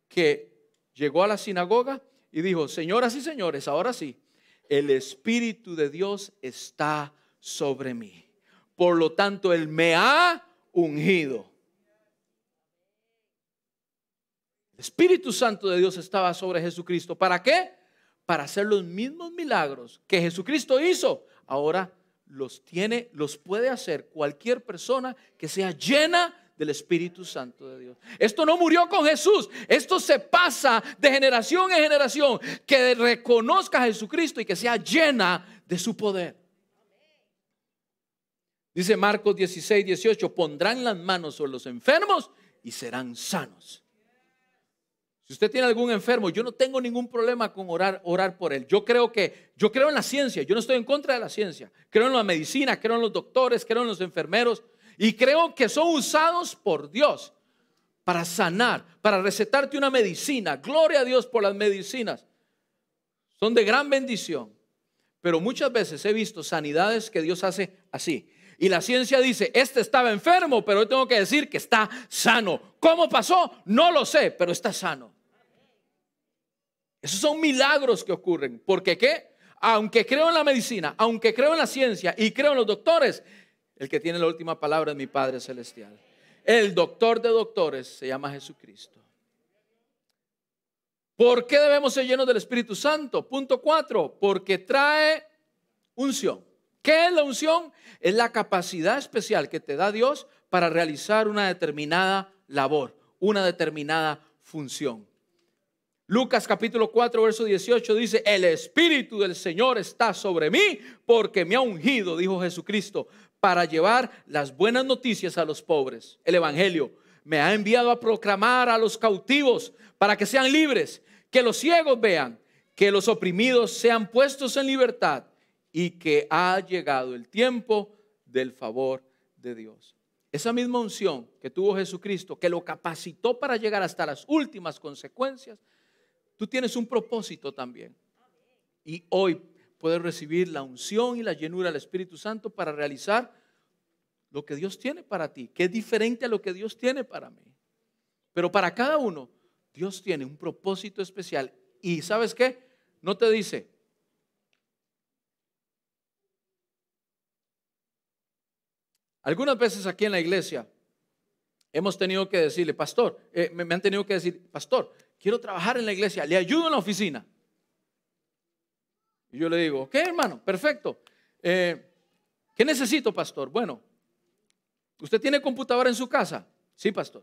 que llegó a la sinagoga y dijo, señoras y señores, ahora sí, el Espíritu de Dios está sobre mí. Por lo tanto, Él me ha ungido Espíritu Santo de Dios estaba sobre Jesucristo. ¿Para qué? Para hacer los mismos milagros que Jesucristo hizo. Ahora los tiene, los puede hacer cualquier persona que sea llena del Espíritu Santo de Dios. Esto no murió con Jesús, esto se pasa de generación en generación, que reconozca a Jesucristo y que sea llena de su poder. Dice Marcos 16, 18, pondrán las manos sobre los enfermos y serán sanos. Si usted tiene algún enfermo, yo no tengo ningún problema con orar, por él. Yo creo que, yo creo en la ciencia, yo no estoy en contra de la ciencia. Creo en la medicina, creo en los doctores, creo en los enfermeros y creo que son usados por Dios para sanar, para recetarte una medicina. Gloria a Dios por las medicinas. Son de gran bendición. Pero muchas veces he visto sanidades que Dios hace así. Y la ciencia dice, este estaba enfermo, pero yo tengo que decir que está sano. ¿Cómo pasó? No lo sé, pero está sano. Esos son milagros que ocurren. Porque qué? Aunque creo en la medicina, aunque creo en la ciencia y creo en los doctores, el que tiene la última palabra es mi Padre Celestial. El doctor de doctores se llama Jesucristo. ¿Por qué debemos ser llenos del Espíritu Santo? Punto cuatro, porque trae unción. ¿Qué es la unción? Es la capacidad especial que te da Dios para realizar una determinada labor, una determinada función. Lucas capítulo 4, verso 18 dice, el Espíritu del Señor está sobre mí porque me ha ungido, dijo Jesucristo, para llevar las buenas noticias a los pobres, el Evangelio. Me ha enviado a proclamar a los cautivos para que sean libres, que los ciegos vean, que los oprimidos sean puestos en libertad y que ha llegado el tiempo del favor de Dios. Esa misma unción que tuvo Jesucristo, que lo capacitó para llegar hasta las últimas consecuencias, tú tienes un propósito también. Y hoy puedes recibir la unción y la llenura del Espíritu Santo para realizar lo que Dios tiene para ti, que es diferente a lo que Dios tiene para mí. Pero para cada uno, Dios tiene un propósito especial. Y sabes qué? No te dice, algunas veces aquí en la iglesia hemos tenido que decirle, pastor, eh, me, han tenido que decir, pastor, quiero trabajar en la iglesia, le ayudo en la oficina. Y yo le digo, ok hermano, perfecto. Eh, ¿Qué necesito, pastor? Bueno, ¿usted tiene computadora en su casa? Sí, pastor.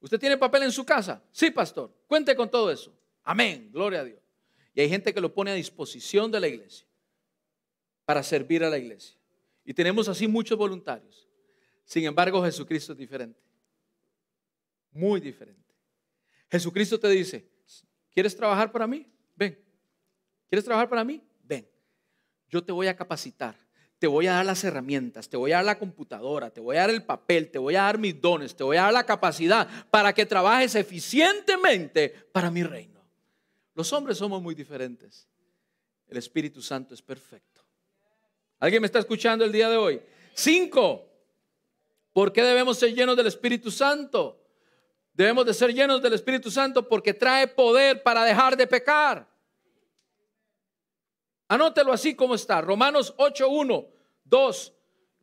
¿Usted tiene papel en su casa? Sí, pastor. Cuente con todo eso. Amén, gloria a Dios. Y hay gente que lo pone a disposición de la iglesia para servir a la iglesia. Y tenemos así muchos voluntarios. Sin embargo, Jesucristo es diferente. Muy diferente. Jesucristo te dice, ¿quieres trabajar para mí? Ven. ¿Quieres trabajar para mí? Ven. Yo te voy a capacitar. Te voy a dar las herramientas, te voy a dar la computadora, te voy a dar el papel, te voy a dar mis dones, te voy a dar la capacidad para que trabajes eficientemente para mi reino. Los hombres somos muy diferentes. El Espíritu Santo es perfecto. ¿Alguien me está escuchando el día de hoy? Cinco. ¿Por qué debemos ser llenos del Espíritu Santo? Debemos de ser llenos del Espíritu Santo porque trae poder para dejar de pecar. Anótelo así como está. Romanos 8, 1, 2,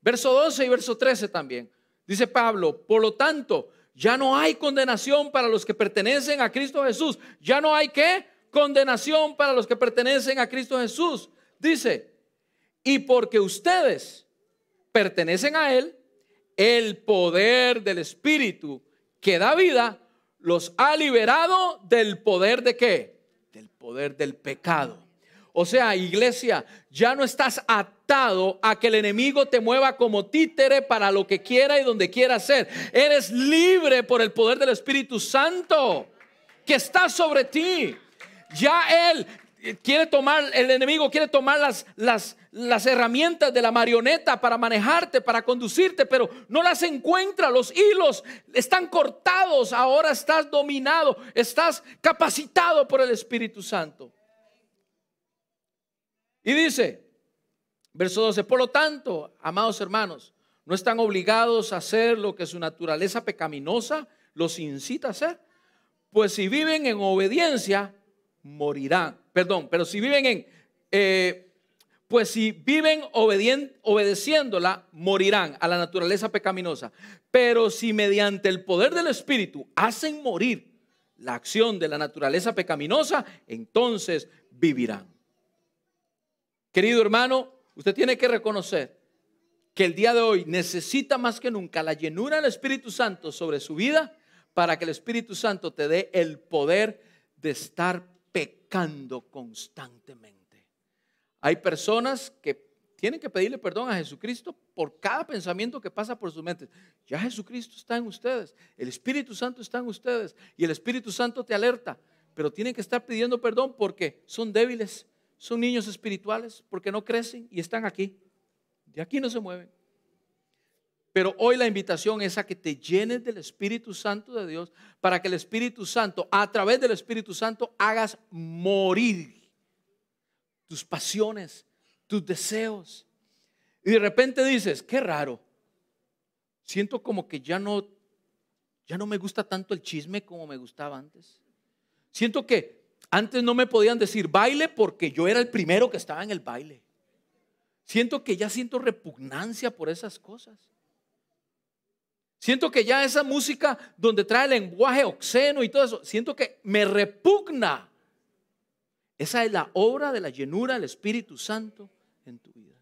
verso 12 y verso 13 también. Dice Pablo, por lo tanto, ya no hay condenación para los que pertenecen a Cristo Jesús. Ya no hay qué? Condenación para los que pertenecen a Cristo Jesús. Dice, y porque ustedes pertenecen a Él, el poder del Espíritu que da vida, los ha liberado del poder de qué? Del poder del pecado. O sea, iglesia, ya no estás atado a que el enemigo te mueva como títere para lo que quiera y donde quiera hacer. Eres libre por el poder del Espíritu Santo que está sobre ti. Ya Él quiere tomar, el enemigo quiere tomar las, las, las herramientas de la marioneta para manejarte, para conducirte, pero no las encuentra. Los hilos están cortados. Ahora estás dominado, estás capacitado por el Espíritu Santo. Y dice, verso 12, por lo tanto, amados hermanos, no están obligados a hacer lo que su naturaleza pecaminosa los incita a hacer. Pues si viven en obediencia, morirán. Perdón, pero si viven en... Eh, pues si viven obedeciéndola, morirán a la naturaleza pecaminosa. Pero si mediante el poder del Espíritu hacen morir la acción de la naturaleza pecaminosa, entonces vivirán. Querido hermano, usted tiene que reconocer que el día de hoy necesita más que nunca la llenura del Espíritu Santo sobre su vida para que el Espíritu Santo te dé el poder de estar constantemente. Hay personas que tienen que pedirle perdón a Jesucristo por cada pensamiento que pasa por su mente. Ya Jesucristo está en ustedes, el Espíritu Santo está en ustedes y el Espíritu Santo te alerta, pero tienen que estar pidiendo perdón porque son débiles, son niños espirituales, porque no crecen y están aquí. De aquí no se mueven. Pero hoy la invitación es a que te llenes del Espíritu Santo de Dios para que el Espíritu Santo, a través del Espíritu Santo, hagas morir tus pasiones, tus deseos. Y de repente dices, qué raro. Siento como que ya no ya no me gusta tanto el chisme como me gustaba antes. Siento que antes no me podían decir baile porque yo era el primero que estaba en el baile. Siento que ya siento repugnancia por esas cosas. Siento que ya esa música donde trae lenguaje obsceno y todo eso, siento que me repugna. Esa es la obra de la llenura del Espíritu Santo en tu vida.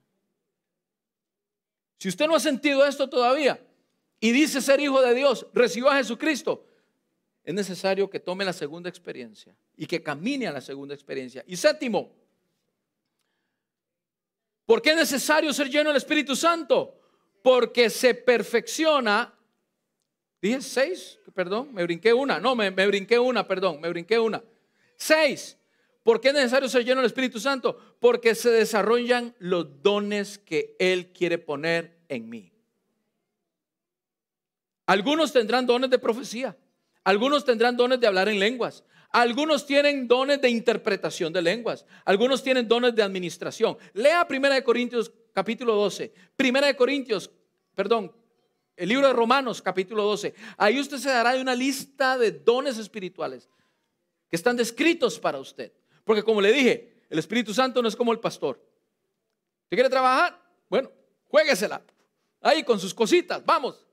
Si usted no ha sentido esto todavía y dice ser hijo de Dios, recibió a Jesucristo, es necesario que tome la segunda experiencia y que camine a la segunda experiencia. Y séptimo, ¿por qué es necesario ser lleno del Espíritu Santo? Porque se perfecciona. Dije seis, perdón, me brinqué una. No, me, me brinqué una, perdón, me brinqué una. Seis ¿Por qué es necesario ser lleno del Espíritu Santo? Porque se desarrollan los dones que Él quiere poner en mí. Algunos tendrán dones de profecía, algunos tendrán dones de hablar en lenguas, Algunos tienen dones de interpretación de lenguas. Algunos tienen dones de administración. Lea 1 Corintios capítulo 12. 1 Corintios, perdón, el libro de Romanos capítulo 12. Ahí usted se dará de una lista de dones espirituales que están descritos para usted. Porque como le dije, el Espíritu Santo no es como el pastor. ¿Usted quiere trabajar? Bueno, juéguesela. Ahí con sus cositas, vamos.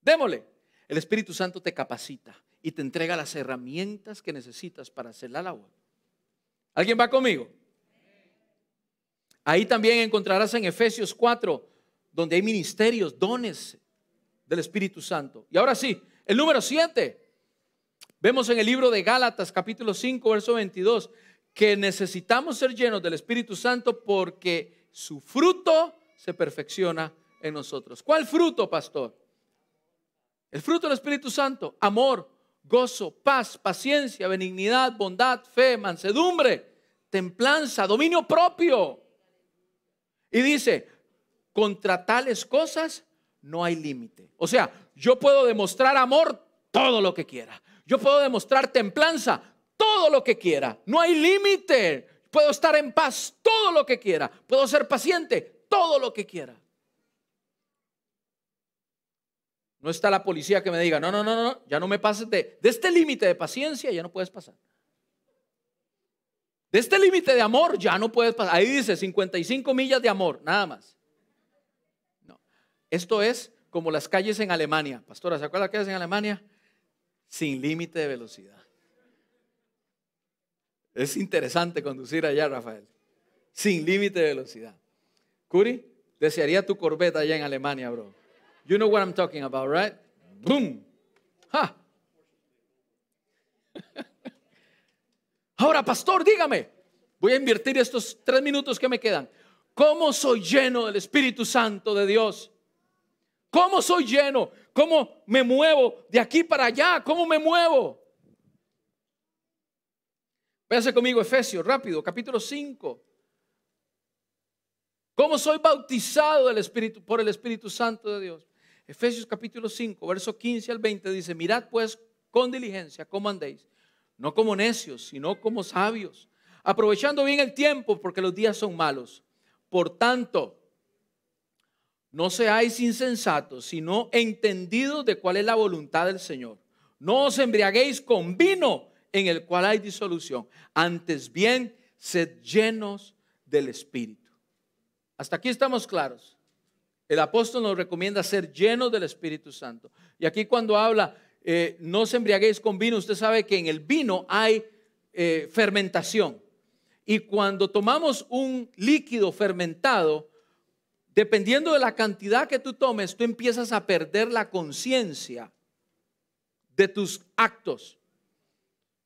Démosle. El Espíritu Santo te capacita y te entrega las herramientas que necesitas para hacer la labor. ¿Alguien va conmigo? Ahí también encontrarás en Efesios 4 donde hay ministerios, dones del Espíritu Santo. Y ahora sí, el número 7. Vemos en el libro de Gálatas capítulo 5, verso 22, que necesitamos ser llenos del Espíritu Santo porque su fruto se perfecciona en nosotros. ¿Cuál fruto, pastor? El fruto del Espíritu Santo, amor, gozo, paz, paciencia, benignidad, bondad, fe, mansedumbre, templanza, dominio propio. Y dice, contra tales cosas no hay límite. O sea, yo puedo demostrar amor todo lo que quiera. Yo puedo demostrar templanza todo lo que quiera. No hay límite. Puedo estar en paz todo lo que quiera. Puedo ser paciente todo lo que quiera. No está la policía que me diga, no, no, no, no, ya no me pases de, este límite de paciencia, ya no puedes pasar. De este límite de amor, ya no puedes pasar. Ahí dice 55 millas de amor, nada más. Esto es como las calles en Alemania. Pastora, ¿se acuerda las calles en Alemania? Sin límite de velocidad. Es interesante conducir allá, Rafael. Sin límite de velocidad. Curi, desearía tu corbeta allá en Alemania, bro. You know what I'm talking about, right? Boom. Ha. Ahora, pastor, dígame. Voy a invertir estos tres minutos que me quedan. ¿Cómo soy lleno del Espíritu Santo de Dios? ¿Cómo soy lleno? ¿Cómo me muevo de aquí para allá? ¿Cómo me muevo? Véase conmigo Efesios, rápido, capítulo 5. ¿Cómo soy bautizado del Espíritu, por el Espíritu Santo de Dios? Efesios capítulo 5, verso 15 al 20 dice, mirad pues con diligencia cómo andéis, no como necios, sino como sabios, aprovechando bien el tiempo porque los días son malos. Por tanto, no seáis insensatos, sino entendidos de cuál es la voluntad del Señor. No os embriaguéis con vino en el cual hay disolución. Antes bien, sed llenos del Espíritu. Hasta aquí estamos claros. El apóstol nos recomienda ser llenos del Espíritu Santo. Y aquí cuando habla, eh, no os embriaguéis con vino, usted sabe que en el vino hay eh, fermentación. Y cuando tomamos un líquido fermentado, dependiendo de la cantidad que tú tomes, tú empiezas a perder la conciencia de tus actos.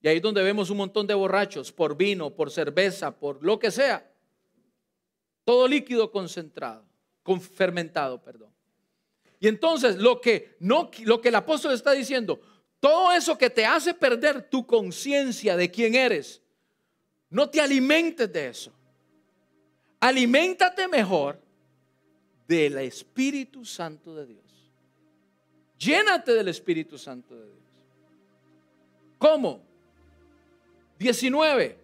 Y ahí es donde vemos un montón de borrachos por vino, por cerveza, por lo que sea. Todo líquido concentrado, con fermentado, perdón. Y entonces lo que no lo que el apóstol está diciendo, todo eso que te hace perder tu conciencia de quién eres, no te alimentes de eso. Aliméntate mejor del Espíritu Santo de Dios. Llénate del Espíritu Santo de Dios. ¿Cómo? 19.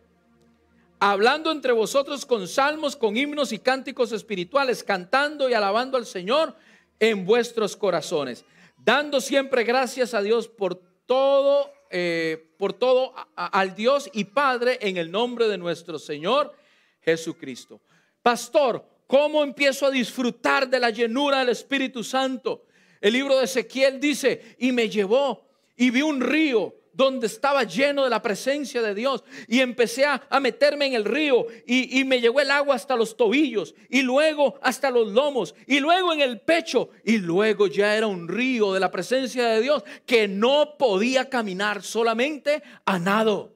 Hablando entre vosotros con salmos, con himnos y cánticos espirituales, cantando y alabando al Señor en vuestros corazones, dando siempre gracias a Dios por todo, eh, por todo al Dios y Padre en el nombre de nuestro Señor Jesucristo. Pastor, ¿Cómo empiezo a disfrutar de la llenura del Espíritu Santo? El libro de Ezequiel dice, y me llevó y vi un río donde estaba lleno de la presencia de Dios. Y empecé a, meterme en el río y, y, me llegó el agua hasta los tobillos y luego hasta los lomos y luego en el pecho y luego ya era un río de la presencia de Dios que no podía caminar solamente a nado.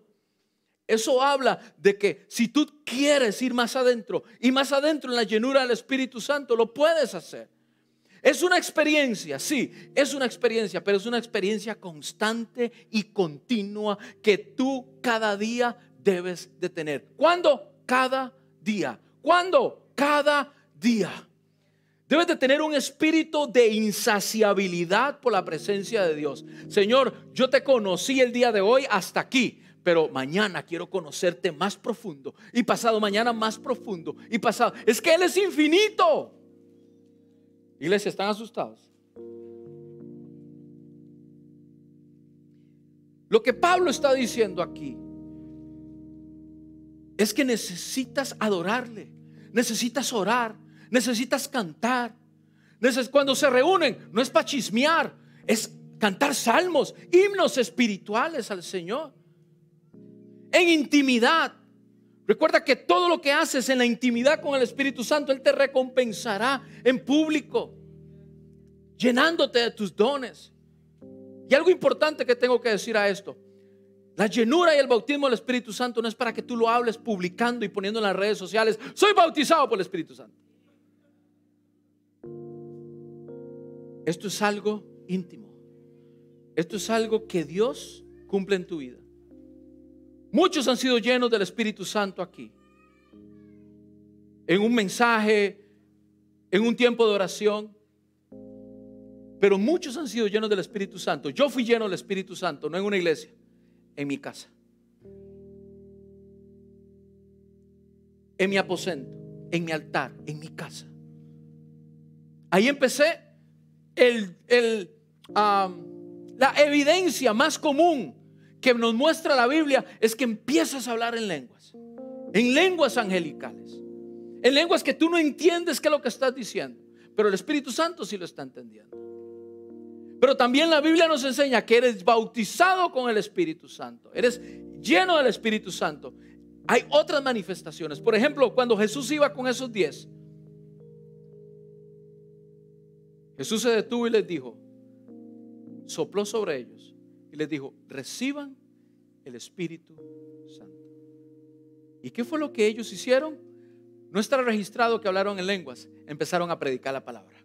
Eso habla de que si tú quieres ir más adentro y más adentro en la llenura del Espíritu Santo, lo puedes hacer. Es una experiencia, sí, es una experiencia, pero es una experiencia constante y continua que tú cada día debes de tener. ¿Cuándo? Cada día. ¿Cuándo? Cada día. Debes de tener un espíritu de insaciabilidad por la presencia de Dios. Señor, yo te conocí el día de hoy hasta aquí, pero mañana quiero conocerte más profundo y pasado mañana más profundo y pasado. Es que Él es infinito. Iglesia, ¿están asustados? Lo que Pablo está diciendo aquí es que necesitas adorarle, necesitas orar, necesitas cantar. Cuando se reúnen, no es para chismear, es cantar salmos, himnos espirituales al Señor. En intimidad. Recuerda que todo lo que haces en la intimidad con el Espíritu Santo, Él te recompensará en público, llenándote de tus dones. Y algo importante que tengo que decir a esto. La llenura y el bautismo del Espíritu Santo no es para que tú lo hables publicando y poniendo en las redes sociales. Soy bautizado por el Espíritu Santo. Esto es algo íntimo. Esto es algo que Dios cumple en tu vida. Muchos han sido llenos del Espíritu Santo aquí. En un mensaje, en un tiempo de oración. Pero muchos han sido llenos del Espíritu Santo. Yo fui lleno del Espíritu Santo, no en una iglesia, en mi casa. En mi aposento, en mi altar, en mi casa. Ahí empecé el, la evidencia más común que nos muestra la Biblia es que empiezas a hablar en lenguas, en lenguas angelicales, en lenguas que tú no entiendes qué es lo que estás diciendo, pero el Espíritu Santo sí lo está entendiendo. Pero también la Biblia nos enseña que eres bautizado con el Espíritu Santo, eres lleno del Espíritu Santo. Hay otras manifestaciones. Por ejemplo, cuando Jesús iba con esos diez, Jesús se detuvo y les dijo, sopló sobre ellos les dijo, reciban el Espíritu Santo. ¿Y qué fue lo que ellos hicieron? No está registrado que hablaron en lenguas, empezaron a predicar la palabra,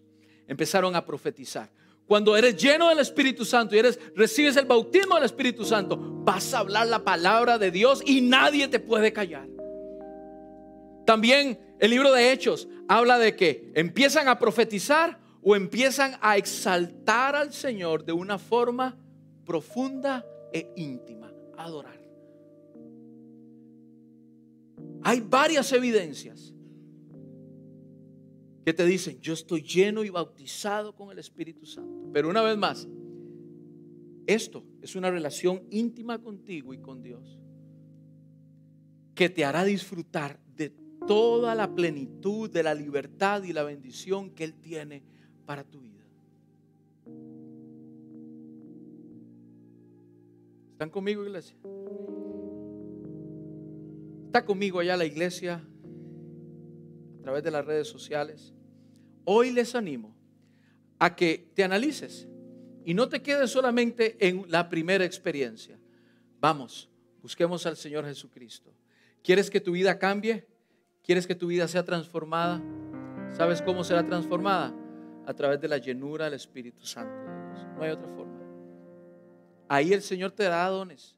empezaron a profetizar. Cuando eres lleno del Espíritu Santo y eres recibes el bautismo del Espíritu Santo, vas a hablar la palabra de Dios y nadie te puede callar. También el libro de Hechos habla de que empiezan a profetizar o empiezan a exaltar al Señor de una forma profunda e íntima, adorar. Hay varias evidencias que te dicen, yo estoy lleno y bautizado con el Espíritu Santo. Pero una vez más, esto es una relación íntima contigo y con Dios que te hará disfrutar de toda la plenitud de la libertad y la bendición que Él tiene para tu vida. ¿Están conmigo, iglesia? Está conmigo allá la iglesia a través de las redes sociales. Hoy les animo a que te analices y no te quedes solamente en la primera experiencia. Vamos, busquemos al Señor Jesucristo. ¿Quieres que tu vida cambie? ¿Quieres que tu vida sea transformada? ¿Sabes cómo será transformada? a través de la llenura del Espíritu Santo. No hay otra forma. Ahí el Señor te da dones.